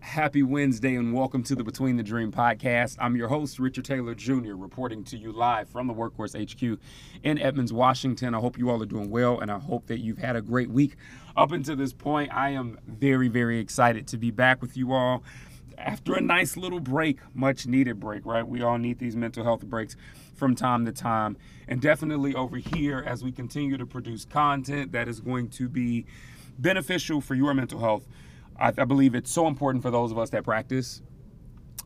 Happy Wednesday and welcome to the Between the Dream podcast. I'm your host, Richard Taylor Jr., reporting to you live from the Workhorse HQ in Edmonds, Washington. I hope you all are doing well and I hope that you've had a great week up until this point. I am very, very excited to be back with you all after a nice little break, much needed break, right? We all need these mental health breaks from time to time. And definitely over here, as we continue to produce content that is going to be beneficial for your mental health I, I believe it's so important for those of us that practice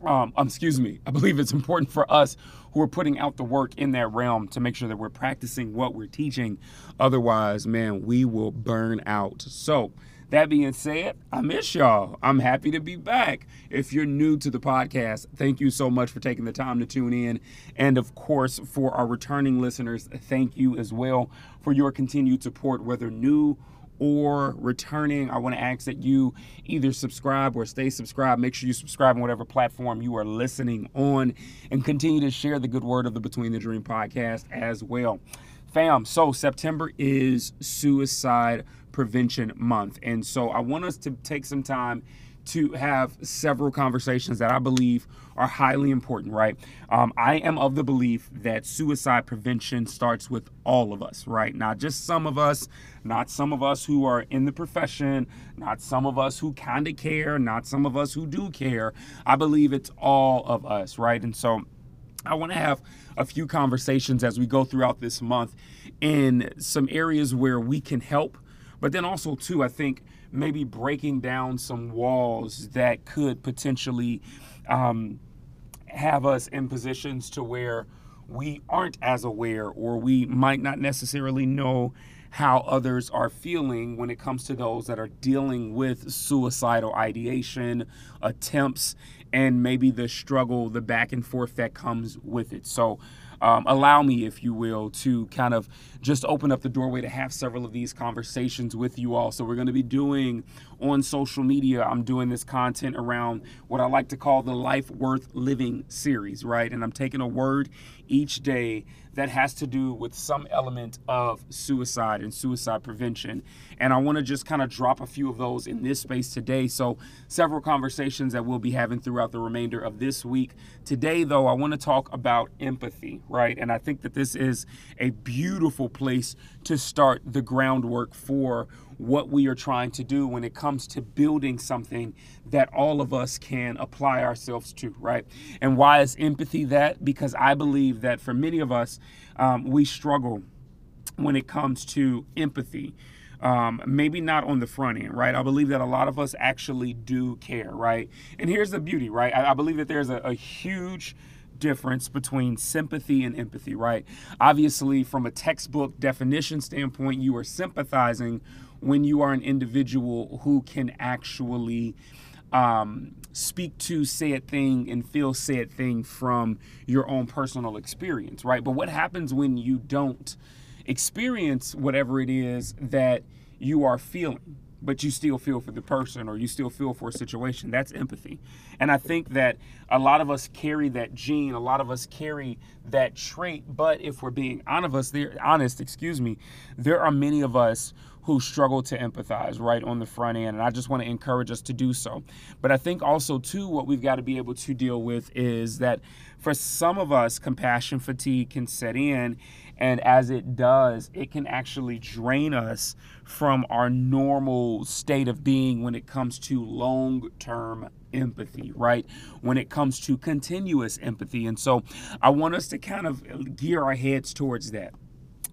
um, um, excuse me, I believe it's important for us who are putting out the work in that realm to make sure that we're practicing what we're teaching. Otherwise, man, we will burn out. So, that being said, I miss y'all. I'm happy to be back. If you're new to the podcast, thank you so much for taking the time to tune in. And of course, for our returning listeners, thank you as well for your continued support, whether new or returning, I want to ask that you either subscribe or stay subscribed. Make sure you subscribe on whatever platform you are listening on and continue to share the good word of the Between the Dream podcast as well. Fam, so September is Suicide Prevention Month. And so I want us to take some time to have several conversations that I believe are highly important, right? Um, I am of the belief that suicide prevention starts with all of us, right? Not just some of us, not some of us who are in the profession, not some of us who kind of care, not some of us who do care. I believe it's all of us, right? And so I want to have a few conversations as we go throughout this month in some areas where we can help, but then also, too, I think maybe breaking down some walls that could potentially um, have us in positions to where we aren't as aware or we might not necessarily know how others are feeling when it comes to those that are dealing with suicidal ideation, attempts, and maybe the struggle, the back and forth that comes with it. So, um, allow me, if you will, to kind of just open up the doorway to have several of these conversations with you all. So, we're going to be doing on social media, I'm doing this content around what I like to call the Life Worth Living series, right? And I'm taking a word each day that has to do with some element of suicide and suicide prevention. And I want to just kind of drop a few of those in this space today. So, several conversations that we'll be having throughout the remainder of this week. Today, though, I want to talk about empathy, right? And I think that this is a beautiful place to start the groundwork for what we are trying to do when it comes to building something that all of us can apply ourselves to, right? And why is empathy that? Because I believe that for many of us, um, we struggle when it comes to empathy. Um, maybe not on the front end, right? I believe that a lot of us actually do care, right? And here's the beauty, right? I, I believe that there's a, a huge difference between sympathy and empathy, right? Obviously, from a textbook definition standpoint, you are sympathizing when you are an individual who can actually um, speak to said thing and feel said thing from your own personal experience, right? But what happens when you don't experience whatever it is that you are feeling? But you still feel for the person or you still feel for a situation. That's empathy. And I think that a lot of us carry that gene, a lot of us carry that trait, but if we're being honest, honest, excuse me, there are many of us who struggle to empathize right on the front end and I just want to encourage us to do so. But I think also too what we've got to be able to deal with is that for some of us compassion fatigue can set in and as it does, it can actually drain us from our normal state of being when it comes to long term empathy, right? When it comes to continuous empathy. And so I want us to kind of gear our heads towards that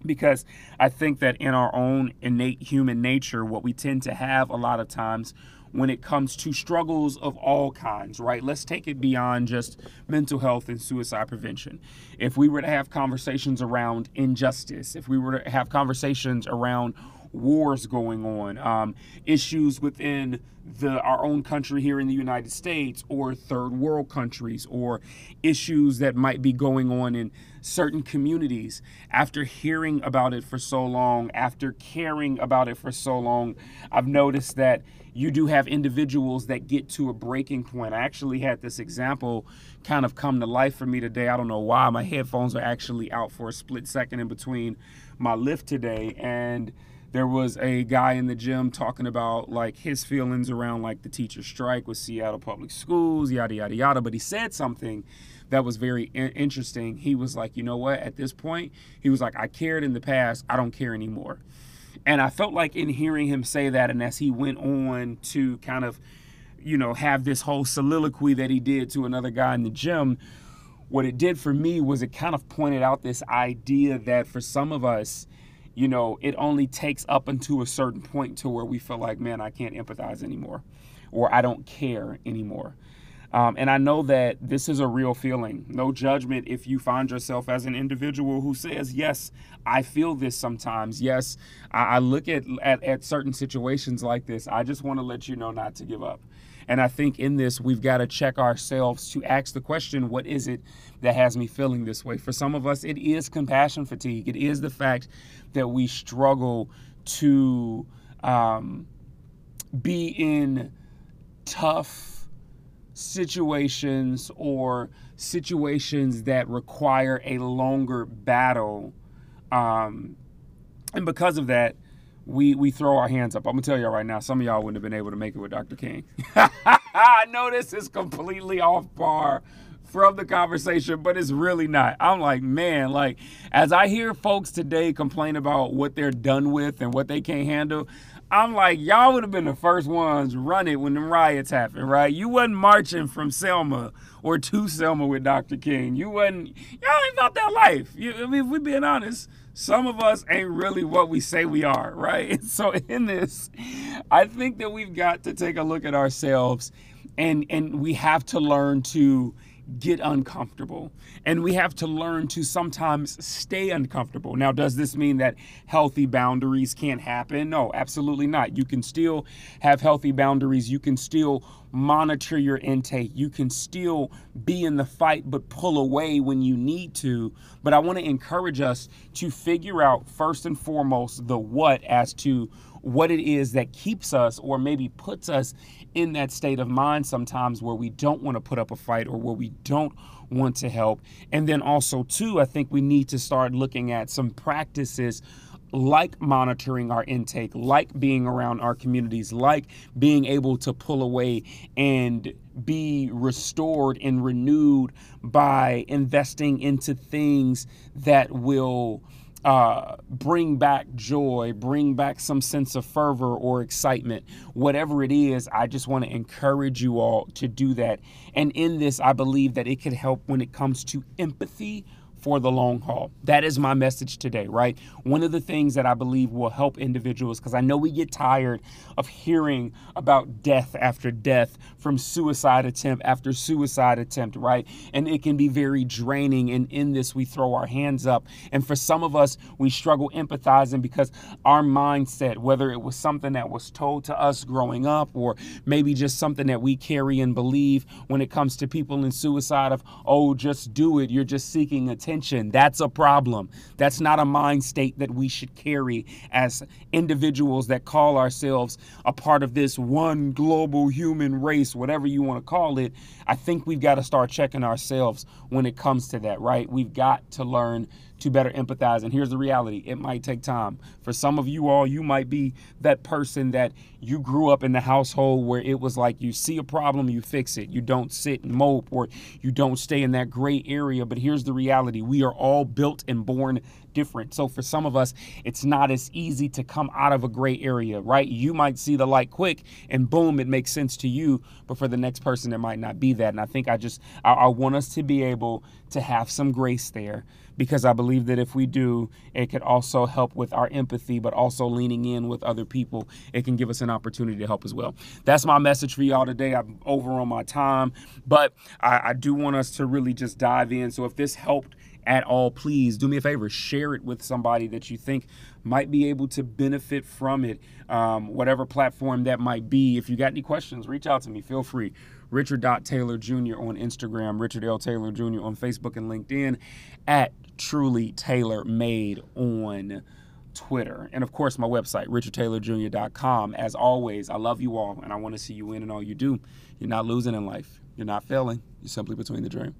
because I think that in our own innate human nature, what we tend to have a lot of times when it comes to struggles of all kinds, right? Let's take it beyond just mental health and suicide prevention. If we were to have conversations around injustice, if we were to have conversations around wars going on, um, issues within the our own country here in the United States, or third world countries, or issues that might be going on in certain communities. After hearing about it for so long, after caring about it for so long, I've noticed that you do have individuals that get to a breaking point. I actually had this example kind of come to life for me today. I don't know why. My headphones are actually out for a split second in between my lift today. And there was a guy in the gym talking about like his feelings around like the teacher strike with Seattle public schools, yada, yada, yada. But he said something that was very interesting. He was like, you know what? At this point, he was like, I cared in the past. I don't care anymore. And I felt like in hearing him say that, and as he went on to kind of, you know, have this whole soliloquy that he did to another guy in the gym, what it did for me was it kind of pointed out this idea that for some of us, you know, it only takes up until a certain point to where we feel like, man, I can't empathize anymore, or I don't care anymore. Um, and I know that this is a real feeling. No judgment if you find yourself as an individual who says, Yes, I feel this sometimes. Yes, I, I look at, at, at certain situations like this. I just want to let you know not to give up. And I think in this, we've got to check ourselves to ask the question what is it that has me feeling this way? For some of us, it is compassion fatigue. It is the fact that we struggle to um, be in tough situations or situations that require a longer battle. Um, and because of that, we we throw our hands up. I'm gonna tell y'all right now, some of y'all wouldn't have been able to make it with Dr. King. I know this is completely off bar from the conversation, but it's really not. I'm like, man, like as I hear folks today complain about what they're done with and what they can't handle, I'm like, y'all would have been the first ones run it when the riots happened, right? You wasn't marching from Selma or to Selma with Dr. King. You wasn't, y'all ain't about that life. You, I mean, if we being honest, some of us ain't really what we say we are, right? So in this, I think that we've got to take a look at ourselves and and we have to learn to get uncomfortable. And we have to learn to sometimes stay uncomfortable. Now, does this mean that healthy boundaries can't happen? No, absolutely not. You can still have healthy boundaries. You can still monitor your intake. You can still be in the fight, but pull away when you need to. But I want to encourage us to figure out, first and foremost, the what as to what it is that keeps us or maybe puts us in that state of mind sometimes where we don't want to put up a fight or where we don't want to help. And then also, too, I think we need to start looking at some practices like monitoring our intake, like being around our communities, like being able to pull away and be restored and renewed by investing into things that will uh, bring back joy, bring back some sense of fervor or excitement. Whatever it is, I just want to encourage you all to do that. And in this, I believe that it could help when it comes to empathy for the long haul. That is my message today, right? One of the things that I believe will help individuals, because I know we get tired of hearing about death after death from suicide attempt after suicide attempt, right? And it can be very draining. And in this, we throw our hands up. And for some of us, we struggle empathizing because our mindset, whether it was something that was told to us growing up or maybe just something that we carry and believe when it comes to people in suicide of, oh, just do it. You're just seeking attention attention. That's a problem. That's not a mind state that we should carry as individuals that call ourselves a part of this one global human race, whatever you want to call it. I think we've got to start checking ourselves when it comes to that, right? We've got to learn to better empathize. And here's the reality it might take time. For some of you all, you might be that person that you grew up in the household where it was like you see a problem, you fix it. You don't sit and mope or you don't stay in that gray area. But here's the reality we are all built and born different. So for some of us, it's not as easy to come out of a gray area, right? You might see the light quick and boom, it makes sense to you. But for the next person, it might not be that. And I think I just, I, I want us to be able to have some grace there because I believe that if we do, it could also help with our empathy, but also leaning in with other people. It can give us an opportunity to help as well. That's my message for y'all today. I'm over on my time, but I, I do want us to really just dive in. So if this helped at all, please do me a favor, share it with somebody that you think might be able to benefit from it, um, whatever platform that might be. If you got any questions, reach out to me. Feel free. Richard Taylor Jr. on Instagram, Richard L. Taylor Jr. on Facebook and LinkedIn, at Truly Taylor Made on Twitter. And of course, my website, richardtaylorjr.com. As always, I love you all and I want to see you win in all you do. You're not losing in life, you're not failing, you're simply between the dream.